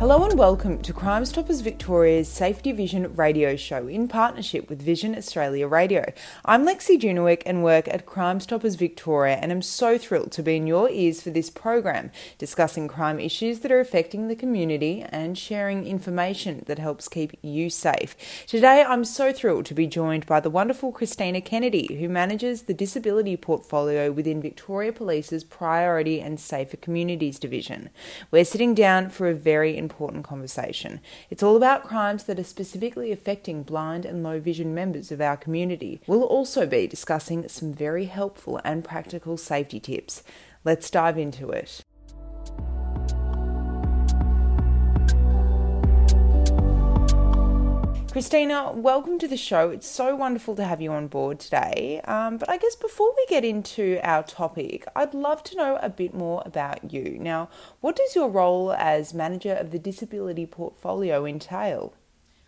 Hello and welcome to Crime Stoppers Victoria's Safety Vision radio show in partnership with Vision Australia Radio. I'm Lexi Junowick and work at Crime Stoppers Victoria and I'm so thrilled to be in your ears for this program, discussing crime issues that are affecting the community and sharing information that helps keep you safe. Today I'm so thrilled to be joined by the wonderful Christina Kennedy, who manages the disability portfolio within Victoria Police's Priority and Safer Communities Division. We're sitting down for a very important conversation. It's all about crimes that are specifically affecting blind and low vision members of our community. We'll also be discussing some very helpful and practical safety tips. Let's dive into it. Christina, welcome to the show. It's so wonderful to have you on board today. Um, but I guess before we get into our topic, I'd love to know a bit more about you. Now, what does your role as manager of the disability portfolio entail?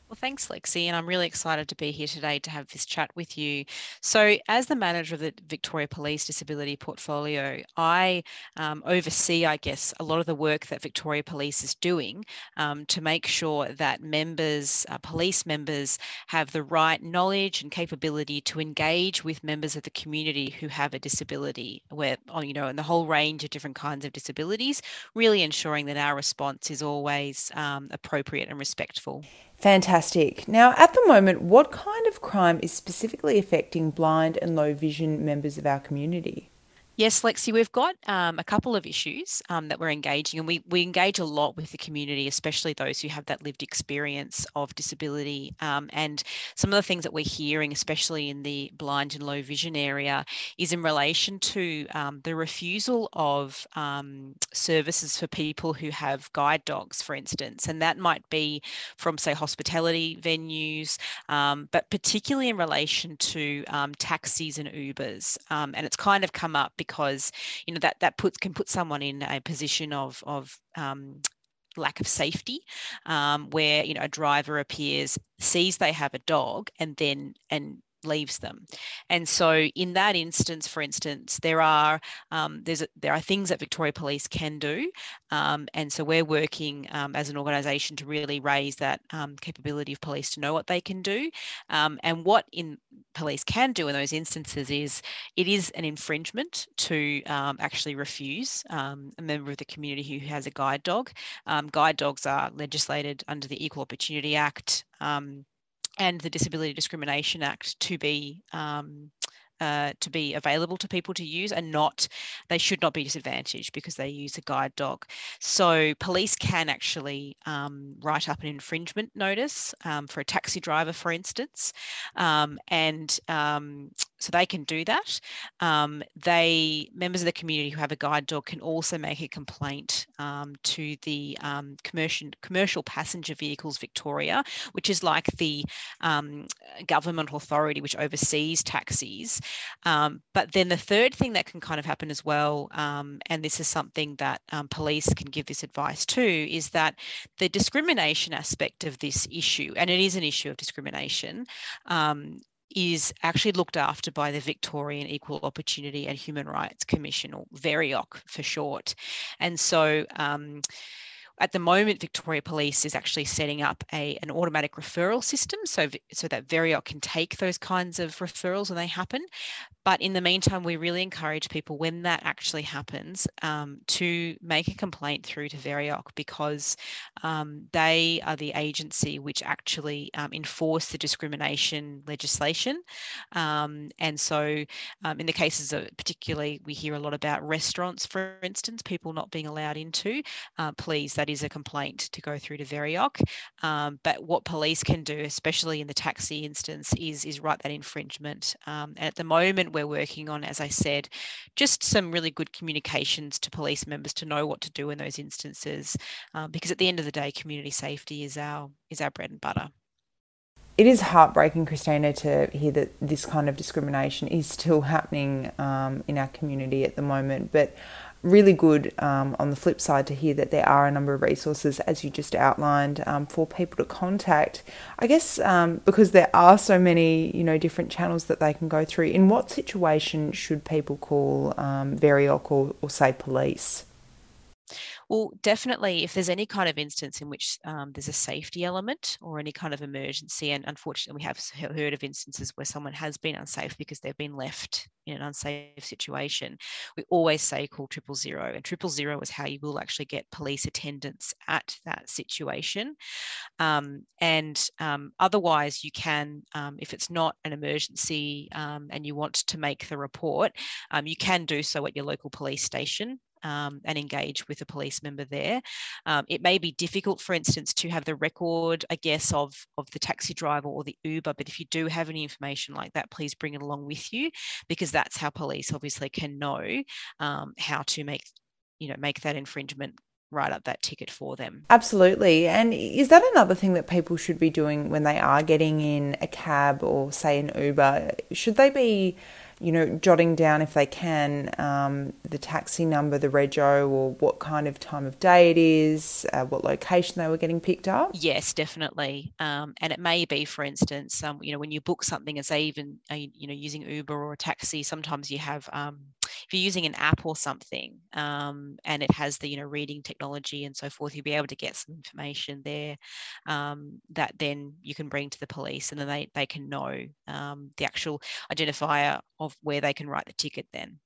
Well, thanks, Lexi, and I'm really excited to be here today to have this chat with you. So, as the manager of the Victoria Police Disability Portfolio, I um, oversee, I guess, a lot of the work that Victoria Police is doing um, to make sure that members, uh, police members, have the right knowledge and capability to engage with members of the community who have a disability, where oh, you know, and the whole range of different kinds of disabilities, really ensuring that our response is always um, appropriate and respectful. Fantastic. Now, at the moment, what kind of crime is specifically affecting blind and low vision members of our community? Yes, Lexi, we've got um, a couple of issues um, that we're engaging, and we, we engage a lot with the community, especially those who have that lived experience of disability. Um, and some of the things that we're hearing, especially in the blind and low vision area, is in relation to um, the refusal of um, services for people who have guide dogs, for instance. And that might be from, say, hospitality venues, um, but particularly in relation to taxis and Ubers. and it's kind of come up because you know that that puts can put someone in a position of of um, lack of safety um, where you know a driver appears sees they have a dog and then and leaves them. And so, in that instance, for instance, there are um, there's a, there are things that Victoria Police can do, um, and so we're working um, as an organisation to really raise that um, capability of police to know what they can do, um, and what in police can do in those instances is it is an infringement to actually refuse a member of the community who has a guide dog. guide dogs are legislated under the Equal Opportunity Act. Um, and the Disability Discrimination Act to be um, uh, to be available to people to use and not they should not be disadvantaged because they use a guide dog. So police can actually um, write up an infringement notice um, for a taxi driver for instance um, and um, so they can do that. Um, they members of the community who have a guide dog can also make a complaint um, to the commercial commercial passenger vehicles victoria which is like the government authority which oversees taxis um, but then the third thing that can kind of happen as well, um, and this is something that um, police can give this advice to, is that the discrimination aspect of this issue, and it is an issue of discrimination, um, is actually looked after by the Victorian Equal Opportunity and Human Rights Commission, or VEOHRC for short. And so um, at the moment, Victoria Police is actually setting up a, an automatic referral system so, so that VEOHRC can take those kinds of referrals when they happen. But in the meantime, we really encourage people when that actually happens um, to make a complaint through to VEOHRC because um, they are the agency which actually um, enforce the discrimination legislation. Um, and so, um, in the cases of particularly, we hear a lot about restaurants, for instance, people not being allowed into. Uh, please, that is a complaint to go through to VEOHRC. Um, but what police can do, especially in the taxi instance, is is write that infringement. and at the moment, we're working on, as I said, just some really good communications to police members to know what to do in those instances, um, because at the end of the day, community safety is our is our bread and butter. It is heartbreaking, Christina, to hear that this kind of discrimination is still happening um, in our community at the moment. But really good um, on the flip side to hear that there are a number of resources, as you just outlined, um, for people to contact. I guess um, because there are so many, you know, different channels that they can go through. In what situation should people call um, VEOHRC or, or say police? Well, definitely, if there's any kind of instance in which um, there's a safety element or any kind of emergency, and unfortunately, we have heard of instances where someone has been unsafe because they've been left in an unsafe situation, we always say call triple zero. And triple zero is how you will actually get police attendance at that situation. Um, and um, otherwise, you can, um, if it's not an emergency um, and you want to make the report, um, you can do so at your local police station um, and engage with a police member there. Um, it may be difficult, for instance, to have the record, I guess, of, of the taxi driver or the Uber, but if you do have any information like that, please bring it along with you because that's how police obviously can know um, how to make you know make that infringement write up that ticket for them. Absolutely. And is that another thing that people should be doing when they are getting in a cab or, say, an Uber? Should they be you know, jotting down if they can um, the taxi number, the rego, or what kind of time of day it is, uh, what location they were getting picked up? Yes, definitely. Um, and it may be, for instance, um, you know, when you book something, as they even, uh, you know, using Uber or a taxi, sometimes you have um, if you're using an app or something um, and it has the you know reading technology and so forth you'll be able to get some information there um, that then you can bring to the police and then they, they can know um, the actual identifier of where they can write the ticket then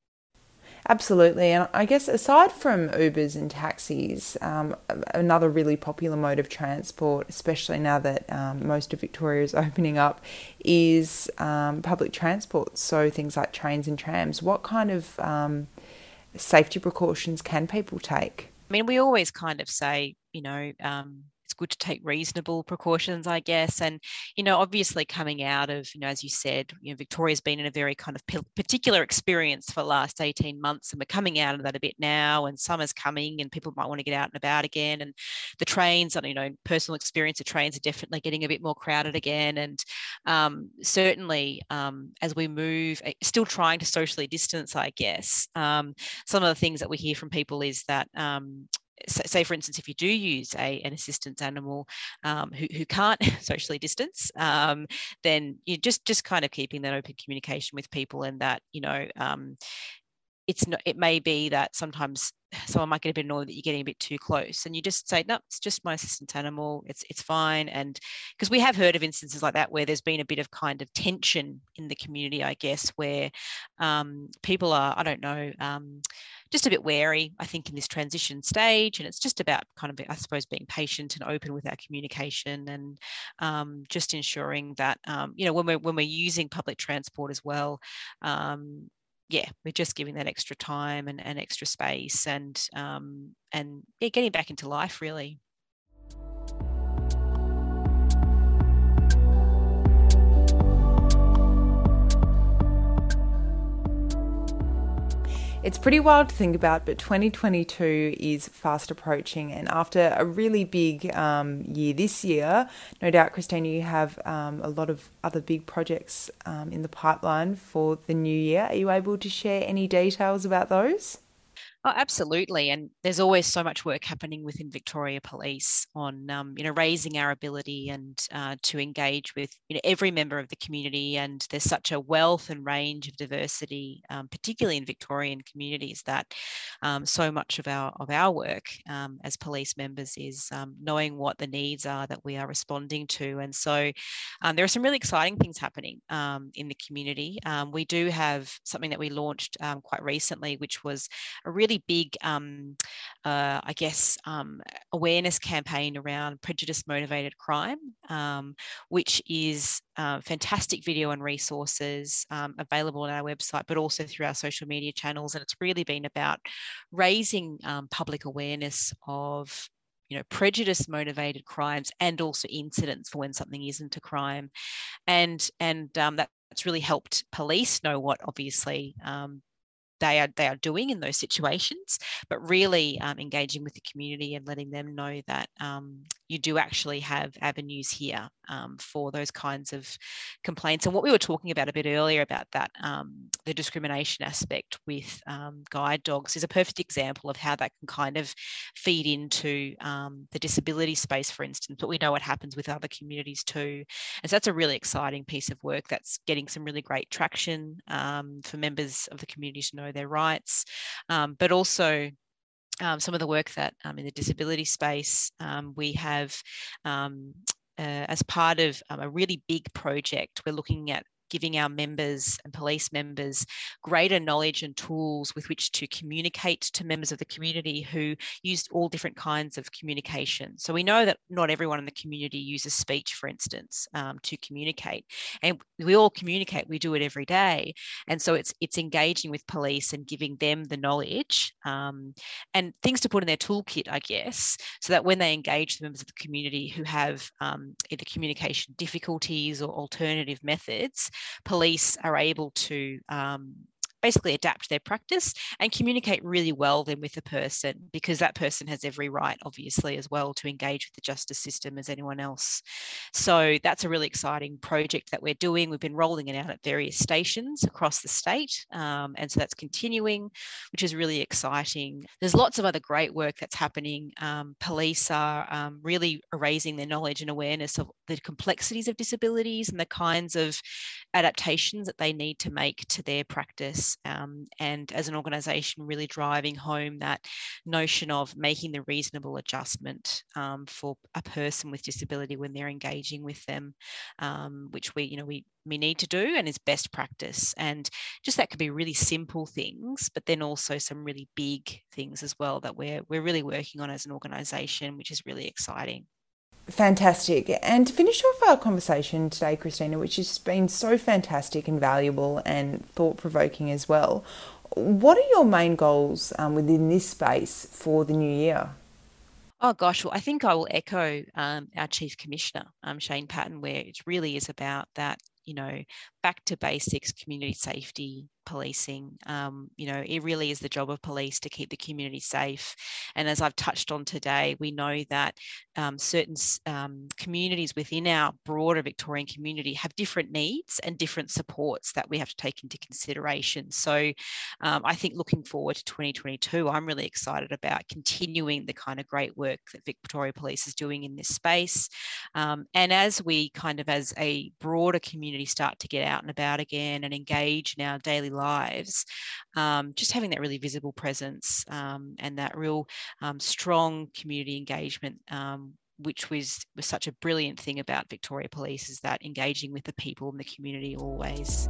Absolutely. And I guess aside from Ubers and taxis, um, another really popular mode of transport, especially now that um, most of Victoria is opening up, is um, public transport. So things like trains and trams. What kind of um, safety precautions can people take? I mean, we always kind of say, you know, um, good to take reasonable precautions, I guess. And, you know, obviously coming out of, you know, as you said, you know, Victoria's been in a very kind of particular experience for the last 18 months, and we're coming out of that a bit now, and summer's coming, and people might want to get out and about again. And the trains, you know, personal experience, the trains are definitely getting a bit more crowded again. And um, certainly um, as we move, eh, still trying to socially distance, I guess, um, some of the things that we hear from people is that um, say for instance if you do use a, an assistance animal um, who, who can't socially distance um, then you just just kind of keeping that open communication with people and that you know um, it's not it may be that sometimes someone might get a bit annoyed that you're getting a bit too close and you just say no it's just my assistance animal. It's it's fine. And because we have heard of instances like that where there's been a bit of kind of tension in the community i guess where um, people are i don't know um, just a bit wary i think in this transition stage and it's just about kind of i suppose being patient and open with our communication and um, just ensuring that um, you know when we're when we're using public transport as well um, yeah, we're just giving that extra time and, and extra space and um, and yeah, getting back into life really. It's pretty wild to think about, but 2022 is fast approaching. And after a really big um, year this year, no doubt, Christina, you have um, a lot of other big projects um, in the pipeline for the new year. Are you able to share any details about those? Oh, absolutely. And there's always so much work happening within Victoria Police on, um, you know, raising our ability and uh, to engage with you know, every member of the community. And there's such a wealth and range of diversity, um, particularly in Victorian communities, that um, so much of our of our work um, as police members is um, knowing what the needs are that we are responding to. And so um, there are some really exciting things happening in the community. we do have something that we launched quite recently, which was a really really big, um, uh, I guess, um, awareness campaign around prejudice motivated crime, um, which is uh, fantastic video and resources um, available on our website, but also through our social media channels. And it's really been about raising um, public awareness of you know prejudice motivated crimes and also incidents for when something isn't a crime and and um, that's really helped police know what obviously um, they are they are doing in those situations, but really um, engaging with the community and letting them know that um, you do actually have avenues here um, for those kinds of complaints. And what we were talking about a bit earlier about that, um, the discrimination aspect with um, guide dogs is a perfect example of how that can kind of feed into um, the disability space, for instance. But we know what happens with other communities too. And so that's a really exciting piece of work that's getting some really great traction for members of the community to know know their rights, um, but also um, some of the work that um, in the disability space um, we have um, uh, as part of um, a really big project, we're looking at giving our members and police members greater knowledge and tools with which to communicate to members of the community who use all different kinds of communication. So we know that not everyone in the community uses speech, for instance, um, to communicate, and we all communicate. We do it every day, and so it's it's engaging with police and giving them the knowledge um, and things to put in their toolkit, I guess, so that when they engage the members of the community who have um, either communication difficulties or alternative methods, police are able to um, basically adapt their practice and communicate really well then with the person because that person has every right obviously as well to engage with the justice system as anyone else. So that's a really exciting project that we're doing. We've been rolling it out at various stations across the state um, and so that's continuing which is really exciting. There's lots of other great work that's happening. Um, police are um, really raising their knowledge and awareness of the complexities of disabilities and the kinds of adaptations that they need to make to their practice um, and as an organisation really driving home that notion of making the reasonable adjustment um, for a person with disability when they're engaging with them, um, which we you know we we need to do and is best practice. And just that could be really simple things but then also some really big things as well that we're we're really working on as an organization which is really exciting Fantastic. And to finish off our conversation today, Christina, which has been so fantastic and valuable and thought provoking as well, what are your main goals um, within this space for the new year? Oh gosh, well, I think I will echo um, our Chief Commissioner, um, Shane Patton, where it really is about that, you know, back to basics, community safety, policing. Um, you know, it really is the job of police to keep the community safe. And as I've touched on today, we know that um, certain um, communities within our broader Victorian community have different needs and different supports that we have to take into consideration. So um, I think looking forward to 2022, I'm really excited about continuing the kind of great work that Victoria Police is doing in this space. Um, and as we kind of, as a broader community, start to get out and about again and engage in our daily lives, um, just having that really visible presence um, and that real um, strong community engagement um, which was was such a brilliant thing about Victoria Police is that engaging with the people in the community always.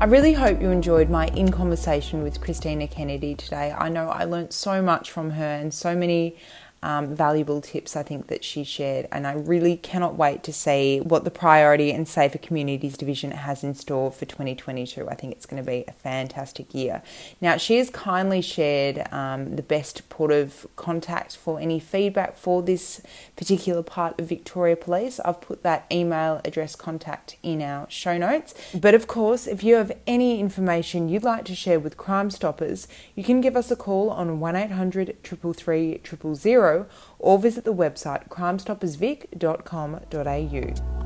I really hope you enjoyed my in conversation with Christina Kennedy today. I know I learnt so much from her and so many um, valuable tips I think that she shared, and I really cannot wait to see what the Priority and Safer Communities Division has in store for 2022. I think it's going to be a fantastic year. Now, she has kindly shared um, the best port of contact for any feedback for this particular part of Victoria Police. I've put that email address contact in our show notes. But of course, if you have any information you'd like to share with Crime Stoppers, you can give us a call on 1800 333 000 Bureau or visit the website crimestoppersvic.com.au.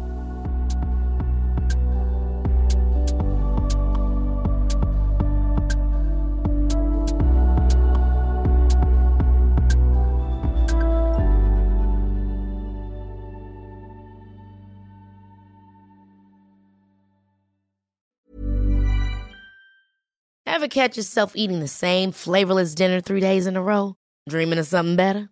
Ever catch yourself eating the same flavorless dinner three days in a row? Dreaming of something better?